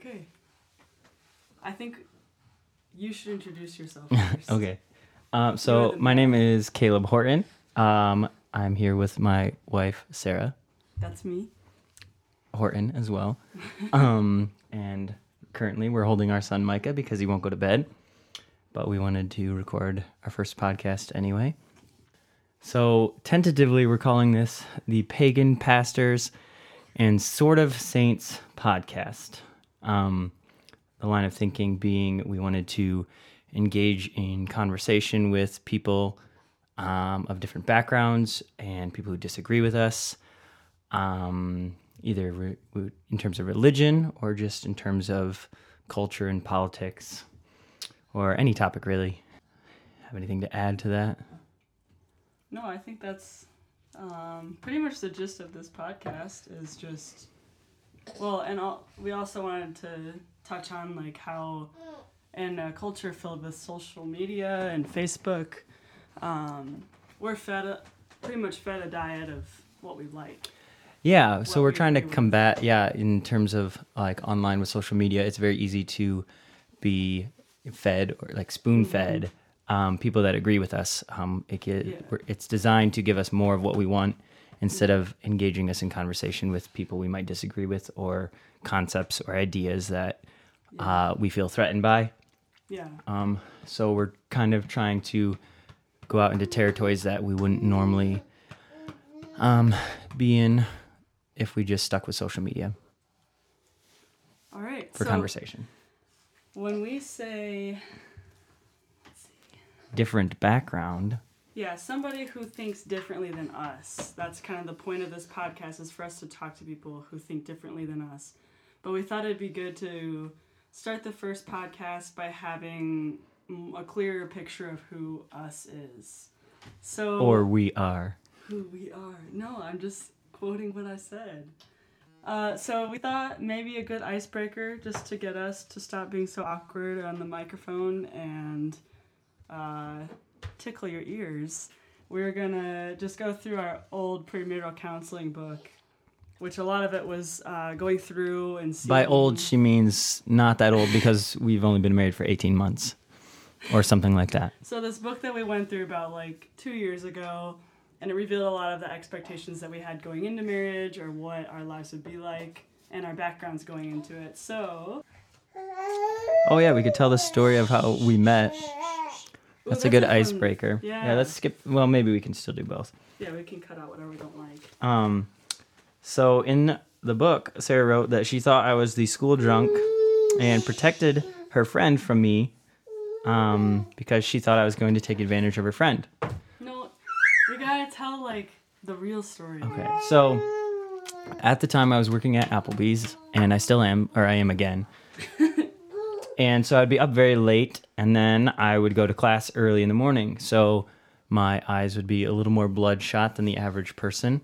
Okay. I think you should introduce yourself first. Okay. Um, so my name is Caleb Horton. Um, I'm here with my wife Sarah That's me. Horton as well. Um, and currently we're holding our son Micah because he won't go to bed. But we wanted to record our first podcast anyway. So tentatively, we're calling this the Pagan Pastors and Sort of Saints podcast. Um, the line of thinking being we wanted to engage in conversation with people um, of different backgrounds and people who disagree with us, um, either re- in terms of religion or just in terms of culture and politics or any topic really. Have anything to add to that? No, I think that's um, pretty much the gist of this podcast is just well, and all, we also wanted to touch on like how in a culture filled with social media and Facebook, um, we're fed a, pretty much fed a diet of what we like. Yeah, so what we're we trying to with. combat, yeah, in terms of like online with social media, it's very easy to be fed or like spoon fed um, people that agree with us. Um, it get, Yeah. it's designed to give us more of what we want instead of engaging us in conversation with people we might disagree with or concepts or ideas that uh, we feel threatened by. Yeah. Um, so we're kind of trying to go out into territories that we wouldn't normally um, be in if we just stuck with social media All right. for so conversation. when we say Different background. Yeah, somebody who thinks differently than us. That's kind of the point of this podcast is for us to talk to people who think differently than us. But we thought it'd be good to start the first podcast by having a clearer picture of who us is. So Or we are. who we are. No, I'm just quoting what I said. Uh, so we thought maybe a good icebreaker just to get us to stop being so awkward on the microphone and uh, tickle your ears. We're gonna just go through our old premarital counseling book, which a lot of it was uh, going through and seeing. By old, she means not that old because we've only been married for 18 months or something like that. So this book that we went through about like two years ago, and it revealed a lot of the expectations that we had going into marriage or what our lives would be like and our backgrounds going into it. So Oh, yeah, we could tell the story of how we met. That's a good icebreaker. Yeah. yeah, let's skip. Well, maybe we can still do both. Yeah, we can cut out whatever we don't like. Um, so in the book, Sarah wrote that she thought I was the school drunk and protected her friend from me um, because she thought I was going to take advantage of her friend. No, we gotta tell like the real story. Okay, so at the time I was working at Applebee's, and I still am, or I am again. and so I'd be up very late, and then I would go to class early in the morning. So my eyes would be a little more bloodshot than the average person.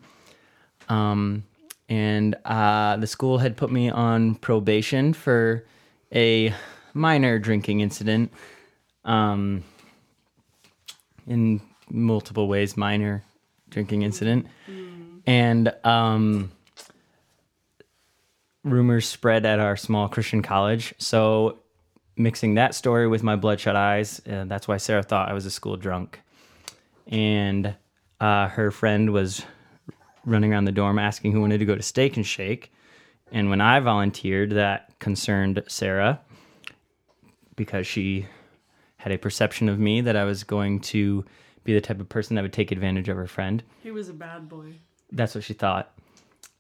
Um, and uh, the school had put me on probation for a minor drinking incident. Um, in multiple ways, minor drinking incident. And um, rumors spread at our small Christian college. So, mixing that story with my bloodshot eyes, uh, that's why Sarah thought I was a school drunk. And uh, her friend was running around the dorm asking who wanted to go to Steak and Shake. And when I volunteered, that concerned Sarah because she had a perception of me that I was going to be the type of person that would take advantage of her friend. He was a bad boy. That's what she thought.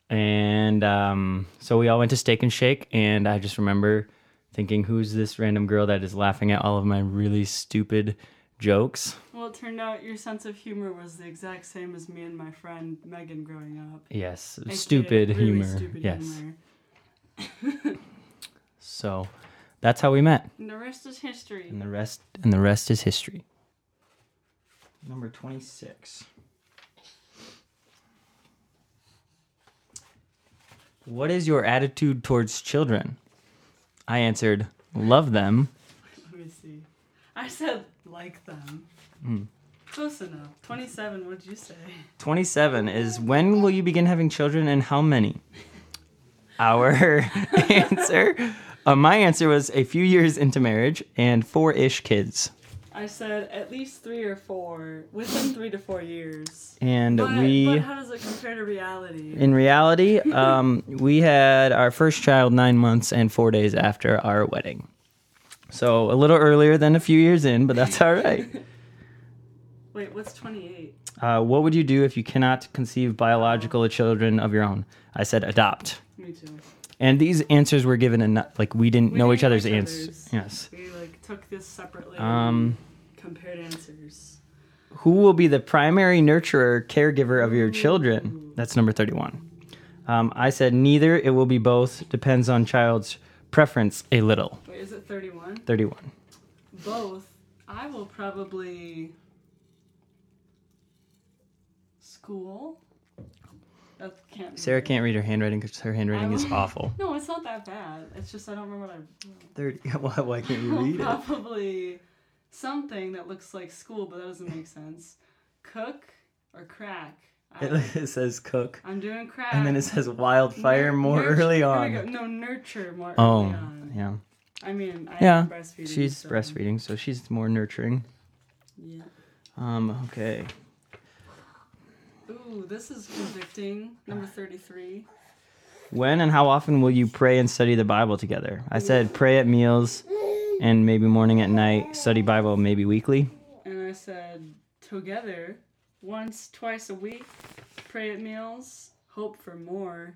And um, so we all went to Steak and Shake, and I just remember thinking, who's this random girl that is laughing at all of my really stupid jokes? Well, it turned out your sense of humor was the exact same as me and my friend Megan growing up. Yes, AKA stupid really humor. stupid yes. humor. So that's how we met, And the rest is history. and the rest and the rest is history. Number twenty six. What is your attitude towards children? I answered, love them. Let me see. I said like them. Hmm. Close enough. 27, what did you say? 27 is when will you begin having children and how many? Our answer Uh, my answer was a few years into marriage and four ish kids. I said at least three or four within three to four years. And But, we, but how does it compare to reality? in reality, um, we had our first child nine months and four days after our wedding. So a little earlier than a few years in, but that's all right. Wait, what's 28? Uh, what would you do if you cannot conceive biological children of your own? I said adopt. Me too. And these answers were given not, like we didn't We know didn't each other's answers. Yes. We like took this separately. Um, and compared answers. who will be the primary nurturer, caregiver of your children? That's number 31. Um, I said neither. It will be both. Depends on child's preference a little. Wait, is it 31? 31. Both. I will probably school. That can't. Sarah can't read her handwriting because her handwriting is awful. No, it's not that bad. It's just I don't remember what I. 30. Why, why can't you read it? probably something that looks like school, but that doesn't make sense. Cook or crack. I, It, it says cook. I'm doing crack. And then it says wildfire Nur- more nurture- early on. No, nurture more Oh, early on. yeah. I mean, I Yeah, breastfeeding. She's so, breastfeeding, so she's more nurturing. Yeah. Um, okay. Ooh, this is convicting. Number 33. When and how often will you pray and study the Bible together? I said pray at meals and maybe morning at night, study Bible maybe weekly. And I said, together, once, twice a week, pray at meals, hope for more.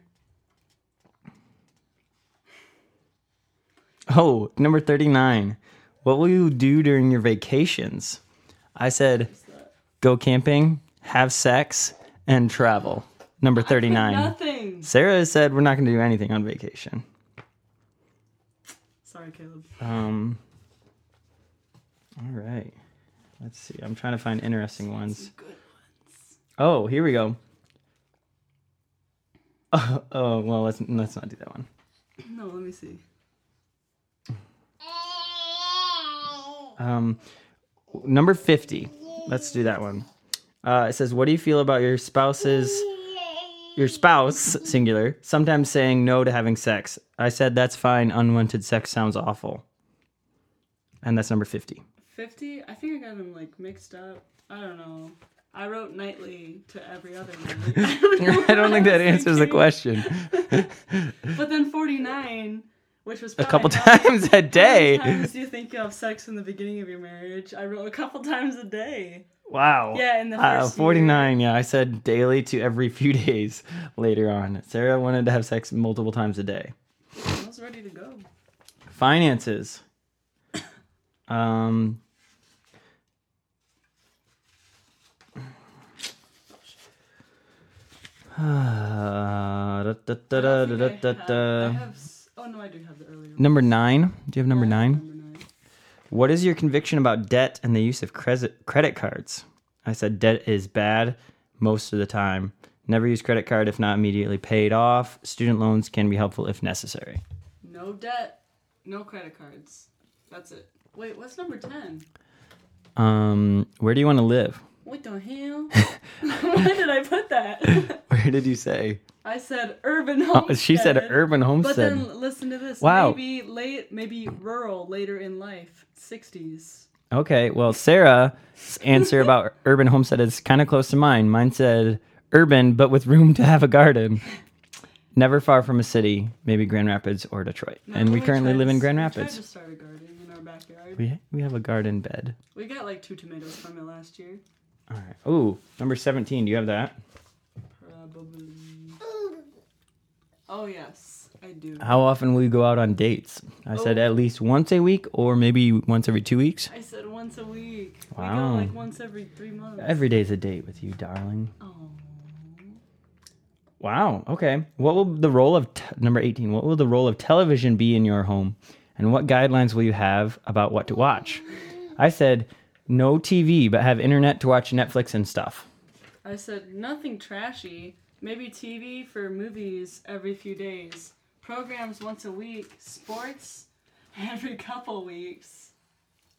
Oh, number 39. What will you do during your vacations? I said go camping, have sex, and travel. Number 39. Nothing. Sarah said we're not going to do anything on vacation. Sorry, Caleb. Um All right. Let's see. I'm trying to find interesting ones. Good. Oh, here we go. Oh, oh well, let's let's not do that one. No, let me see. Um, number fifty. Let's do that one. Uh, it says, "What do you feel about your spouse's your spouse singular sometimes saying no to having sex?" I said, "That's fine. Unwanted sex sounds awful." And that's number fifty. 50? I think I got them like mixed up. I don't know. I wrote nightly to every other night. I don't think that answers the question. But then 49, which was A couple times a day. How many times do you think you have sex in the beginning of your marriage? I wrote a couple times a day. Wow. Yeah, in the Uh, first year. 49, yeah. I said daily to every few days later on. Sarah wanted to have sex multiple times a day. I was ready to go. Finances. Um. Number nine. Do you have number Yeah, nine? What is your conviction about debt and the use of credit credit cards? I said debt is bad most of the time. Never use credit card if not immediately paid off. Student loans can be helpful if necessary. No debt, no credit cards. That's it. Wait, what's number 10? Um, where do you want to live? What the hell? Why did I put that? Where did you say? I said urban Oh, homestead. she said urban homestead. But then listen to this. Wow. Maybe late, maybe rural later in life, 60s. Okay, well, Sarah's answer about urban homestead is kind of close to mine. Mine said urban, but with room to have a garden. Never far from a city, maybe Grand Rapids or Detroit. and we Remember currently live to in Grand we Rapids. to start a garden in our backyard. We, we have a garden bed. We got like two tomatoes from it last year. All right. Ooh, number 17. Do you have that? Probably. Oh yes, I do. How often will you go out on dates? I said Oh. at least once a week or maybe once every two weeks. I said once a week. We Wow. go like once every three months. Every day's a date with you, darling. Oh. Wow. Okay. What will the role of t- number 18? What will the role of television be in your home? And what guidelines will you have about what to watch? I said no TV, but have internet to watch Netflix and stuff. I said nothing trashy. Maybe TV for movies every few days. Programs once a week. Sports every couple weeks.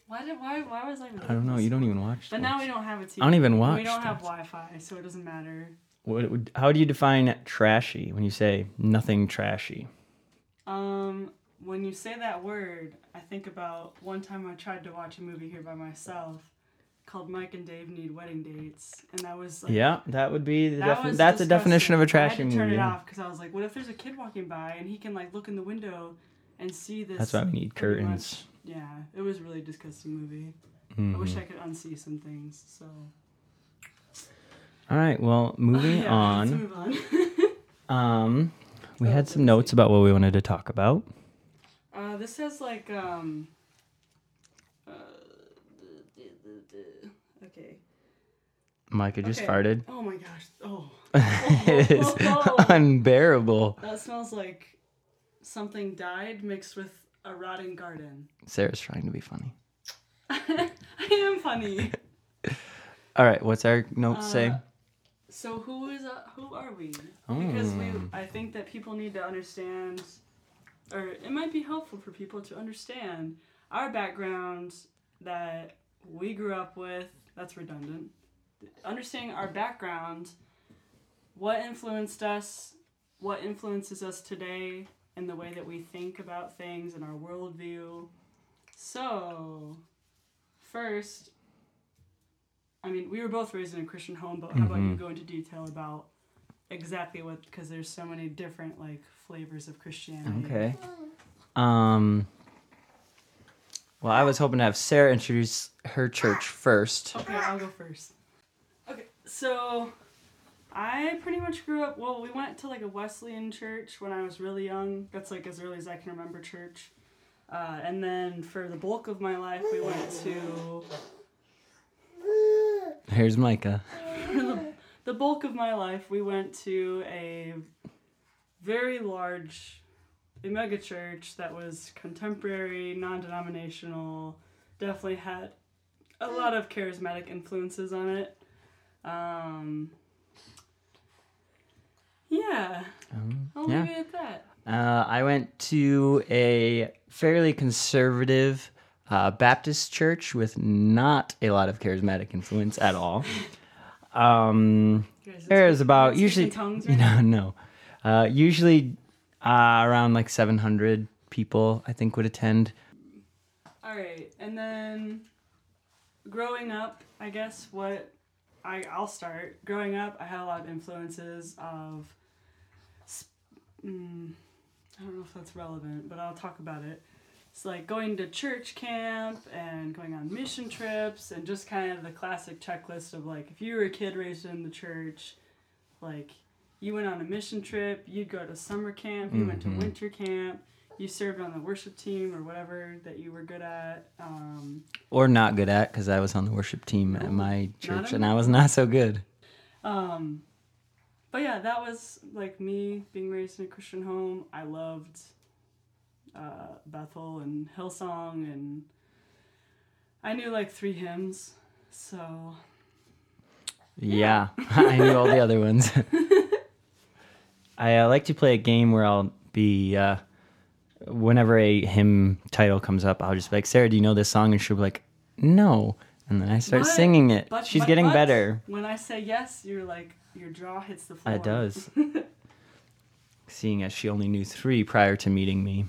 Why did why why was I? I don't know. You don't even watch. But now we don't have a TV. I don't even watch. We don't have sports. Wi-Fi, so it doesn't matter. What, would- how do you define trashy when you say nothing trashy? Um, when you say that word, I think about one time I tried to watch a movie here by myself called Mike and Dave Need Wedding Dates, and that was like, yeah, that would be the that defi- that's the definition of a disgusting. trashy I to turn movie. it off because I was like, what if there's a kid walking by and he can like look in the window and see this? That's why we need curtains. much- Yeah, it was a really disgusting movie. I Mhm. wish I could unsee some things. So All right, well, moving Yeah, on. Let's move on. Um, we Oh, had some notes about what we wanted to talk about. Uh, this has like um. Uh, okay. Micah just Okay. farted. Oh my gosh. Oh. it's Oh. unbearable. That smells like something died mixed with a rotting garden. Sarah's trying to be funny. I am funny. All right, what's our notes say? Uh, So who is uh, who are we? Because we, Mm. I think that people need to understand, or it might be helpful for people to understand our background that we grew up with. That's redundant. Understanding our background, what influenced us, what influences us today, and the way that we think about things and our worldview. So, first, I mean, we were both raised in a Christian home, but how about you Mhm. go into detail about exactly what? Because there's so many different like flavors of Christianity. Okay. Um. Well, I was hoping to have Sarah introduce her church first. Okay, I'll go first. Okay, so I pretty much grew up. Well, we went to like a Wesleyan church when I was really young. That's like as early as I can remember church. Uh, and then for the bulk of my life, we went to Here's Micah. the, the bulk of my life, we went to a very large, a mega church that was contemporary, non-denominational. Definitely had a lot of charismatic influences on it. Um, yeah, Um, I'll yeah. leave it at that. Uh, I went to a fairly conservative uh, Baptist church with not a lot of charismatic influence at all. Um, You there's about usually you right know no, uh, usually uh, around like 700 people I think would attend. All right, and then growing up, I guess what I I'll start. Growing up, I had a lot of influences of. Mm, I don't know if that's relevant, but I'll talk about it. It's like going to church camp and going on mission trips and just kind of the classic checklist of like if you were a kid raised in the church, like you went on a mission trip, you'd go to summer camp, you went to Mhm. winter camp, you served on the worship team or whatever that you were good at. Um, Or not good at because I was on the worship team at my church and I was not so good. um, but yeah, that was like me being raised in a Christian home. I loved uh, Bethel and Hillsong, and I knew like three hymns. So Yeah, I knew all the other ones. I uh, like to play a game where I'll be, uh, whenever a hymn title comes up, I'll just be like, Sarah, do you know this song? And she'll be like, no. And then I start singing it. but- She's but- getting but better. when I say yes, you're like your jaw hits the floor. It does. Seeing as she only knew three prior to meeting me.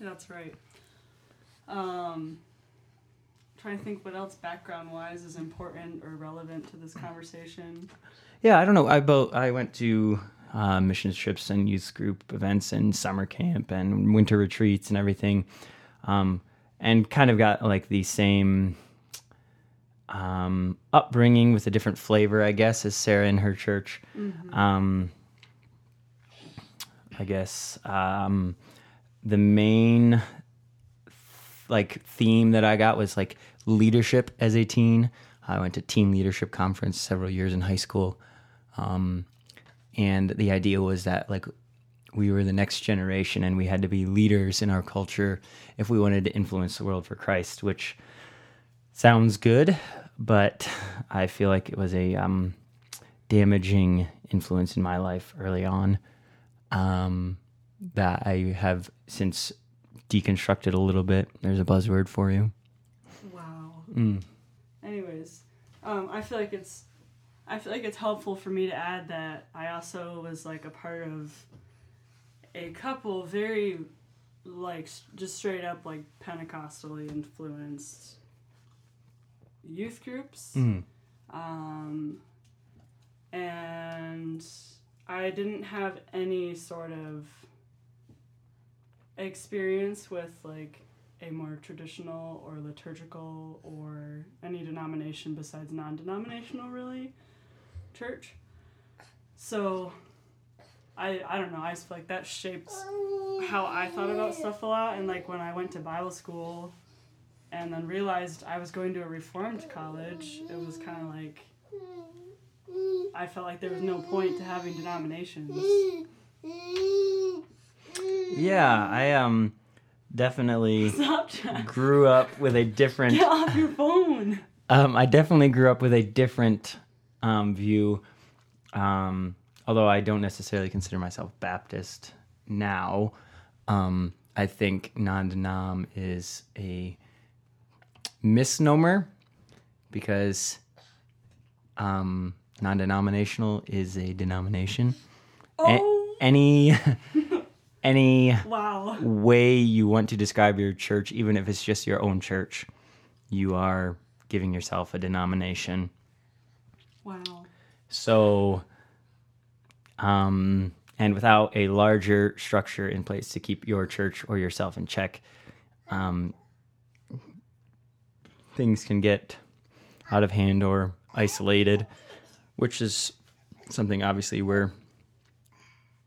That's right. Um, trying to think what else background wise is important or relevant to this conversation. Yeah, I don't know. I both I went to uh, mission trips and youth group events and summer camp and winter retreats and everything, um, and kind of got like the same um, upbringing with a different flavor, I guess, as Sarah in her church. Um, I guess um, the main like theme that I got was like leadership as a teen. I went to teen leadership conference several years in high school, um, and the idea was that like we were the next generation and we had to be leaders in our culture if we wanted to influence the world for Christ, which sounds good, but I feel like it was a um, damaging influence in my life early on um, that I have since deconstructed a little bit. There's a buzzword for you. Wow. Mm. Anyways, um, I feel like it's, I feel like it's helpful for me to add that I also was like a part of a couple very like just straight up like Pentecostally influenced youth groups. Mm. Um, and I didn't have any sort of experience with like a more traditional or liturgical or any denomination besides non-denominational really church. So I I don't know, I just feel like that shaped how I thought about stuff a lot and like when I went to Bible school and then realized I was going to a reformed college, it was kind of like I felt like there was no point to having denominations. Yeah, I um definitely Stop, grew up with a different Get off your phone. Um, I definitely grew up with a different um, view, um, although I don't necessarily consider myself Baptist now. Um, I think non denom is a misnomer because um, non denominational is a denomination. A- Oh, any any wow. way you want to describe your church, even if it's just your own church, you are giving yourself a denomination. Wow. So, um, and without a larger structure in place to keep your church or yourself in check, um, things can get out of hand or isolated, which is something obviously we're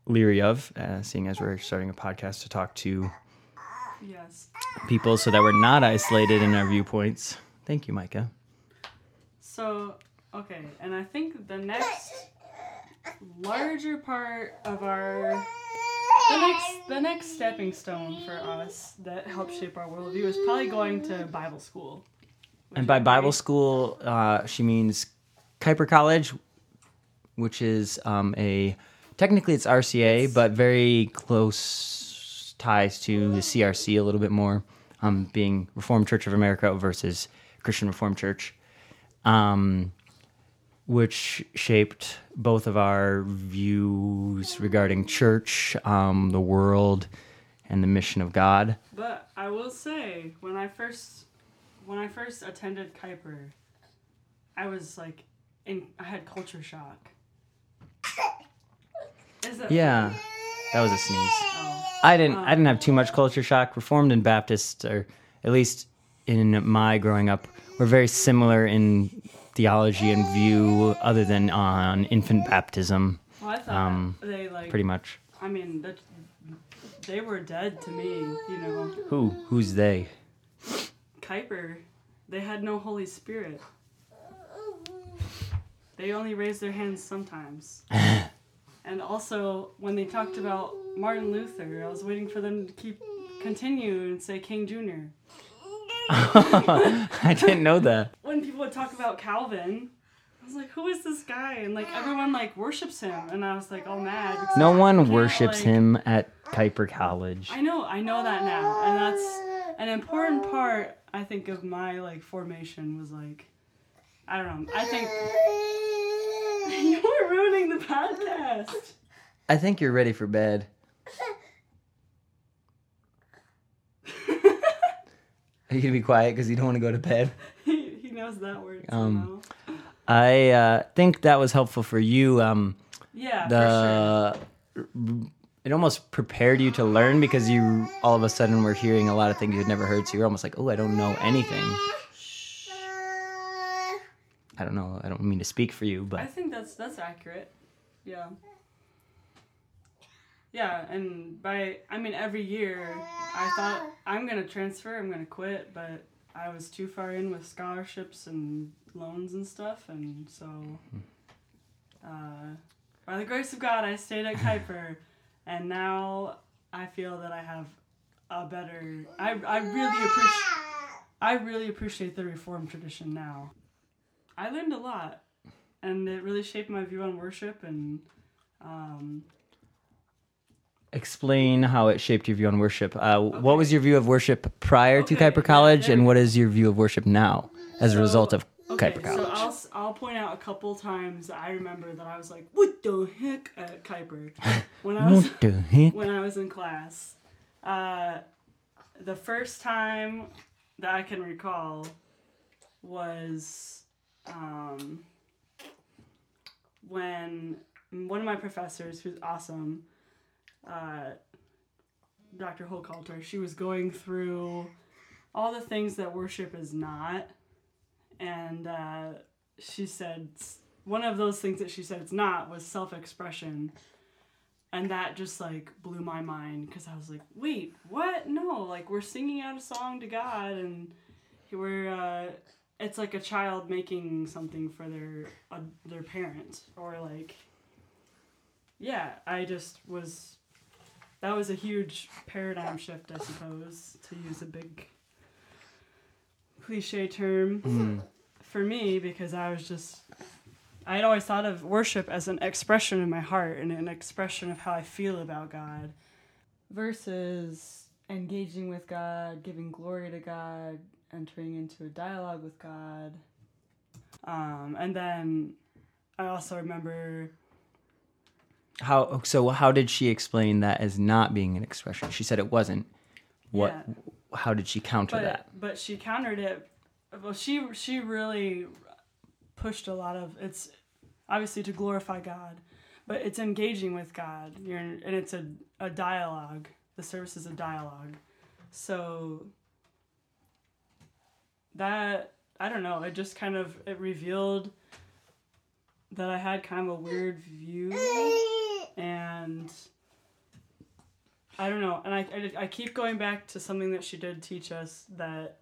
leery of, uh, seeing as we're starting a podcast to talk to Yes. people so that we're not isolated in our viewpoints. Thank you, Micah. So, okay, and I think the next larger part of our the next the next stepping stone for us that helps shape our worldview is probably going to Bible school. And by? Bible school, uh, she means Kuiper College, which is um, a technically it's RCA, but very close ties to the CRC a little bit more, um, being Reformed Church of America versus Christian Reformed Church, um, which shaped both of our views regarding church, um, the world, and the mission of God. But I will say, when I first when I first attended Kuiper, I was like, in I had culture shock. Is that Yeah, that was a sneeze. Oh, I didn't. I didn't have too much culture shock. Reformed and Baptist, or at least in my growing up, were very similar in theology and view, other than on infant baptism, well, I thought Um, they like. pretty much. I mean, that they were dead to me. You know, Who? Who's they? Kuiper, they had no Holy Spirit. They only raised their hands sometimes. and also, when they talked about Martin Luther, I was waiting for them to keep continue and say King Jr. I didn't know that. Would talk about Calvin, I was like, "Who is this guy?" And like everyone like worships him, and I was like, all mad. No one worships like- him at Kuiper College. I know, I know that now, and that's an important part. I think of my like formation was like, I don't know. I think you were ruining the podcast. I think you're ready for bed. Are you gonna be quiet because you don't want to go to bed? he, he knows that word Um, somehow. I uh, think that was helpful for you. Um, Yeah, for sure. the it almost prepared you to learn because you all of a sudden were hearing a lot of things you'd never heard. So you're almost like, oh, I don't know anything. I don't know. I don't mean to speak for you, but I think that's that's accurate. Yeah. Yeah, and by I mean every year I thought I'm gonna transfer, I'm gonna quit, but I was too far in with scholarships and loans and stuff, and so uh, by the grace of God, I stayed at Kuiper, and now I feel that I have a better. I I really appreciate. I really appreciate the Reformed tradition now. I learned a lot, and it really shaped my view on worship and. Um, explain how it shaped your view on worship. Uh, What was your view of worship prior to Okay, Kuiper College, there and what is your view of worship now as a result of Okay, Kuiper so I'll, I'll point out a couple times I remember that I was like, what the heck at Kuiper? When I was What the heck? when I was in class. Uh, the first time that I can recall was um, when one of my professors, who's awesome, uh, Dr. Holkalter, she was going through all the things that worship is not. And uh, she said, one of those things that she said it's not was self expression. And that just like blew my mind because I was like, wait, what? No, like we're singing out a song to God and we're, uh, it's like a child making something for their uh, their parent or like yeah i just was that was a huge paradigm shift i suppose to use a big cliche term Mm. for me because i was just i had always thought of worship as an expression in my heart and an expression of how i feel about god versus engaging with god giving glory to god entering into a dialogue with God. Um, and then I also remember How so? How did she explain that as not being an expression? She said it wasn't. What? Yeah. How did she counter but, that? but she countered it. Well, she she really pushed a lot of it's obviously to glorify God, but it's engaging with God. You're and it's a a dialogue. The service is a dialogue, so that I don't know. It just kind of it revealed that I had kind of a weird view, and I don't know. And I, I, I keep going back to something that she did teach us that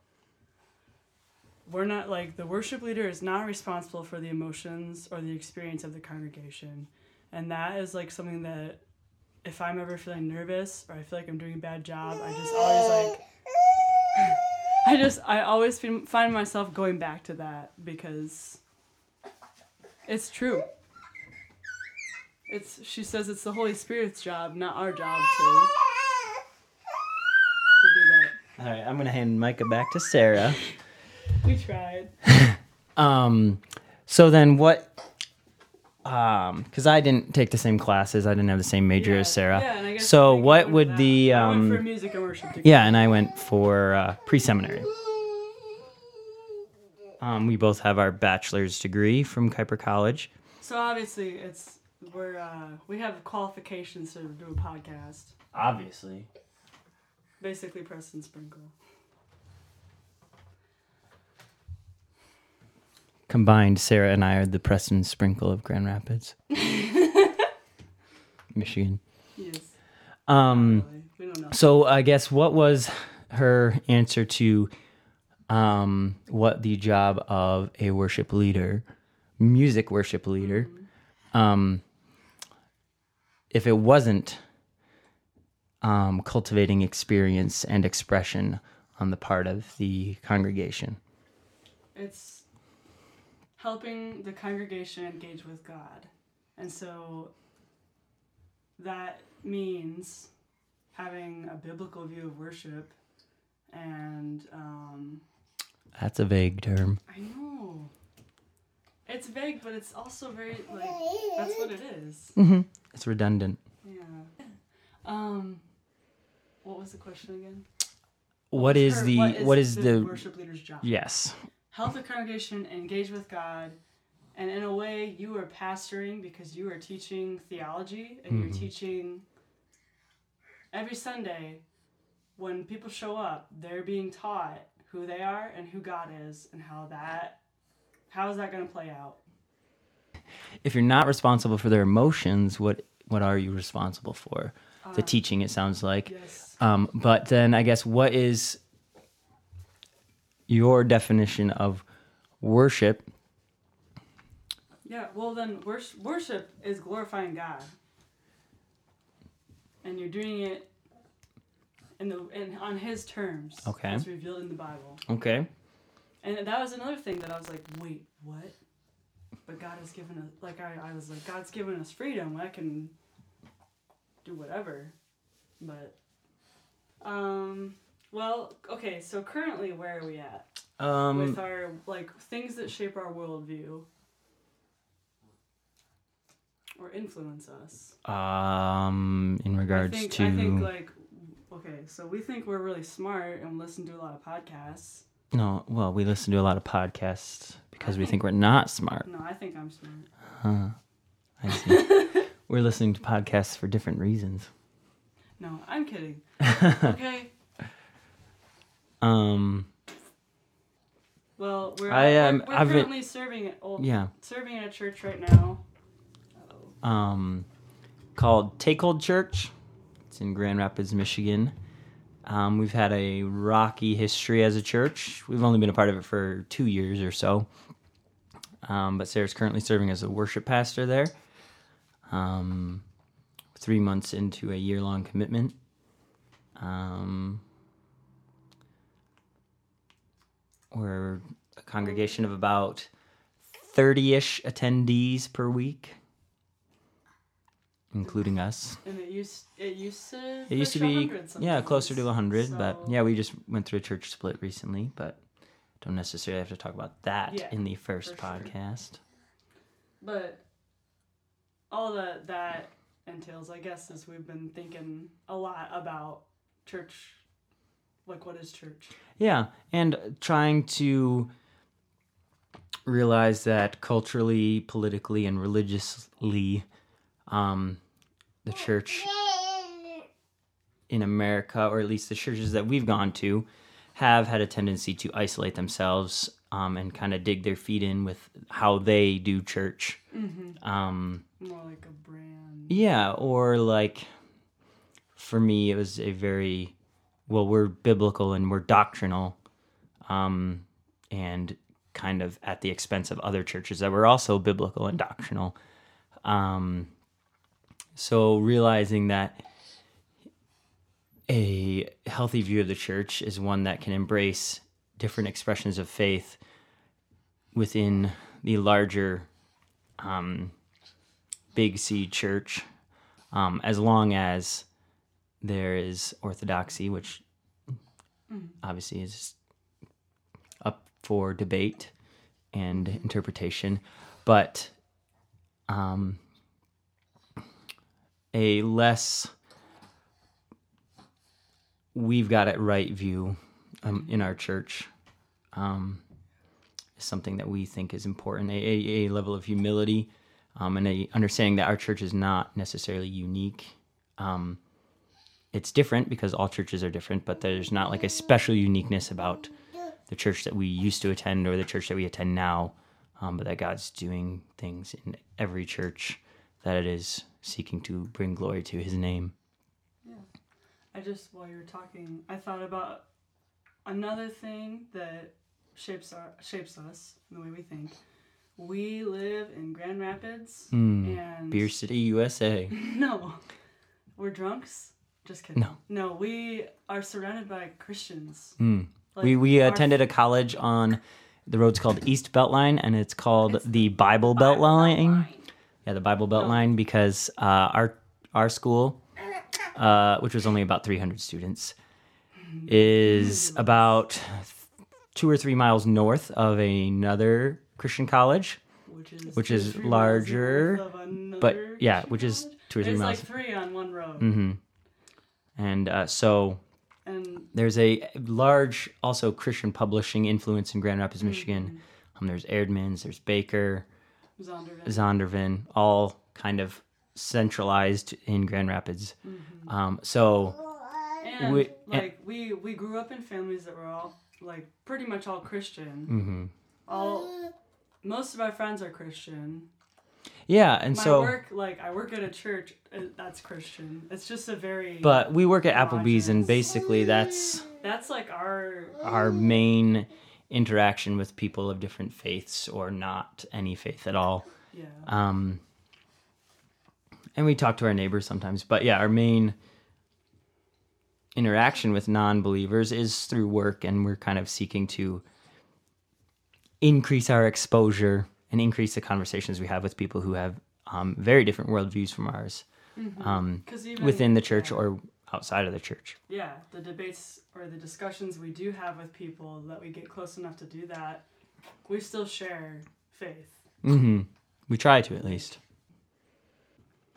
we're not like the worship leader is not responsible for the emotions or the experience of the congregation, and that is like something that if I'm ever feeling nervous or I feel like I'm doing a bad job, I just always like. I just I always find myself going back to that because it's true. It's she says it's the Holy Spirit's job, not our job to to do that. All right, I'm gonna hand Micah back to Sarah. We tried. Um, so then what? Um, because I didn't take the same classes, I didn't have the same major Yeah, as Sarah. yeah, and I guess so what would the that. I went um? for music and worship degree. Yeah, and I went for uh, pre-seminary. Um, we both have our bachelor's degree from Kuiper College. So obviously it's we're uh, we have qualifications to do a podcast. Obviously. Basically, Preston Sprinkle. Combined, Sarah and I are the Preston Sprinkle of Grand Rapids, Michigan. Yes. Um, Really. We don't know. so I guess what was her answer to um, what the job of a worship leader, music worship leader, um, if it wasn't um, cultivating experience and expression on the part of the congregation? It's helping the congregation engage with God. And so that means having a biblical view of worship and um, That's a vague term. I know. It's vague, but it's also very like that's what it is. Mm-hmm. It's redundant. Yeah. Um what was the question again? what is the what is the worship leader's job? yes help the congregation engage with God. And in a way, you are pastoring because you are teaching theology and you're Mhm. teaching every Sunday when people show up, they're being taught who they are and who God is and how that how is that going to play out? If you're not responsible for their emotions what what are you responsible for the Uh, teaching it sounds like Yes. um, but then i guess what is your definition of worship Yeah, well then wors- worship is glorifying God. And you're doing it in the in on his terms. Okay. As revealed in the Bible. okay And that was another thing that I was like, wait, what? But God has given us, like, I, I was like, God's given us freedom. I can do whatever. But, um, well, okay, so currently, where are we at? um With our, like, things that shape our worldview or influence us. um in regards I think, to I think, like, okay, Okay, so we think we're really smart and listen to a lot of podcasts. No, well, we listen to a lot of podcasts because we think we're not smart. No, I think I'm smart. Huh. I see. we're listening to podcasts for different reasons. No, I'm kidding. okay. Um, Well, we're, I, um, we're, we're I've been- currently serving at old, yeah. serving at a church right now. um, called Take Hold Church. It's in Grand Rapids, Michigan. Um, we've had a rocky history as a church. We've only been a part of it for two years or so. Um, but Sarah's currently serving as a worship pastor there. Um, three months into a year long commitment. Um, we're a congregation of about 30 ish attendees per week including us. And it used it used to It used to be yeah closer to 100, but yeah, we just went through a church split recently, but don't necessarily have to talk about that Yeah, in the first for sure. podcast. But all that that entails, I guess, is we've been thinking a lot about church. Like, what is church? Yeah, and trying to realize that culturally, politically, and religiously, um, the church in America, or at least the churches that we've gone to, have had a tendency to isolate themselves um, and kind of dig their feet in with how they do church. Um, More like a brand. yeah, or like for me, it was a very well, we're biblical and we're doctrinal, um, and kind of at the expense of other churches that were also biblical and doctrinal. Um, so realizing that a healthy view of the church is one that can embrace different expressions of faith within the larger um, big C church, um, as long as there is orthodoxy, which obviously is up for debate and interpretation, but um, a less we've got it right view um, in our church um, is something that we think is important. A, a, a level of humility um, and a understanding that our church is not necessarily unique. Um, it's different because all churches are different, but there's not like a special uniqueness about the church that we used to attend or the church that we attend now. Um, but that God's doing things in every church that it is seeking to bring glory to His name. Yeah. I just, while you were talking, I thought about another thing that shapes our shapes us the way we think. We live in Grand Rapids, Mm, and Beer City, USA. no, we're drunks. Just kidding. No. no, we are surrounded by Christians. Mm. Like, we we our- attended a college on the road's called East Beltline, and it's called It's the Bible Bible Beltline. Beltline. Yeah, the Bible Oh. Beltline because uh, our our school, uh, which was only about 300 students, is about two or three miles north of another Christian college. which is which is larger, north of another but yeah, Christian which is two or three There's miles. It's like three on one road, hmm And uh, so and there's a large, also Christian publishing influence in Grand Rapids, Michigan. Um, there's Eerdmans, there's Baker, Zondervan. Zondervan, all kind of centralized in Grand Rapids. Um, so and we- like we we grew up in families that were all like pretty much all Christian. mhm. All most of our friends are Christian. yeah, and My so work, like I work at a church uh, that's Christian. It's just a very but we work at Applebee's, and basically that's that's like our our main interaction with people of different faiths or not any faith at all. yeah. Um, and we talk to our neighbors sometimes, but yeah, our main interaction with non-believers is through work, and we're kind of seeking to increase our exposure and increase the conversations we have with people who have um, very different worldviews from ours um, Because even within the church yeah. or outside of the church. yeah, the debates or the discussions we do have with people that we get close enough to do that, we still share faith. hmm We try to at least.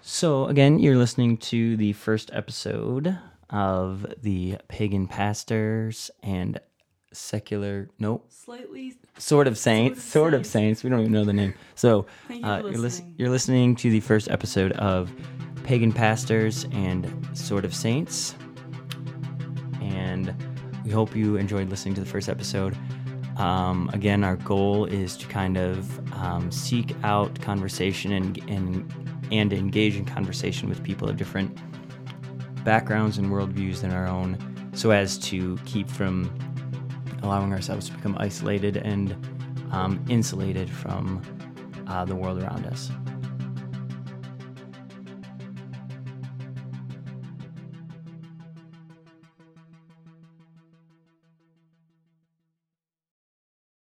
So again, you're listening to the first episode of the pagan pastors and secular, nope, Slightly. sort of saints, sort of, saints. saints. We don't even know the name. So you uh, for you're, lis- you're listening to the first episode of Pagan Pastors and Sort of Saints. And we hope you enjoyed listening to the first episode. Um, again, our goal is to kind of um, seek out conversation and, and and engage in conversation with people of different backgrounds and worldviews than our own, so as to keep from allowing ourselves to become isolated and um, insulated from uh, the world around us.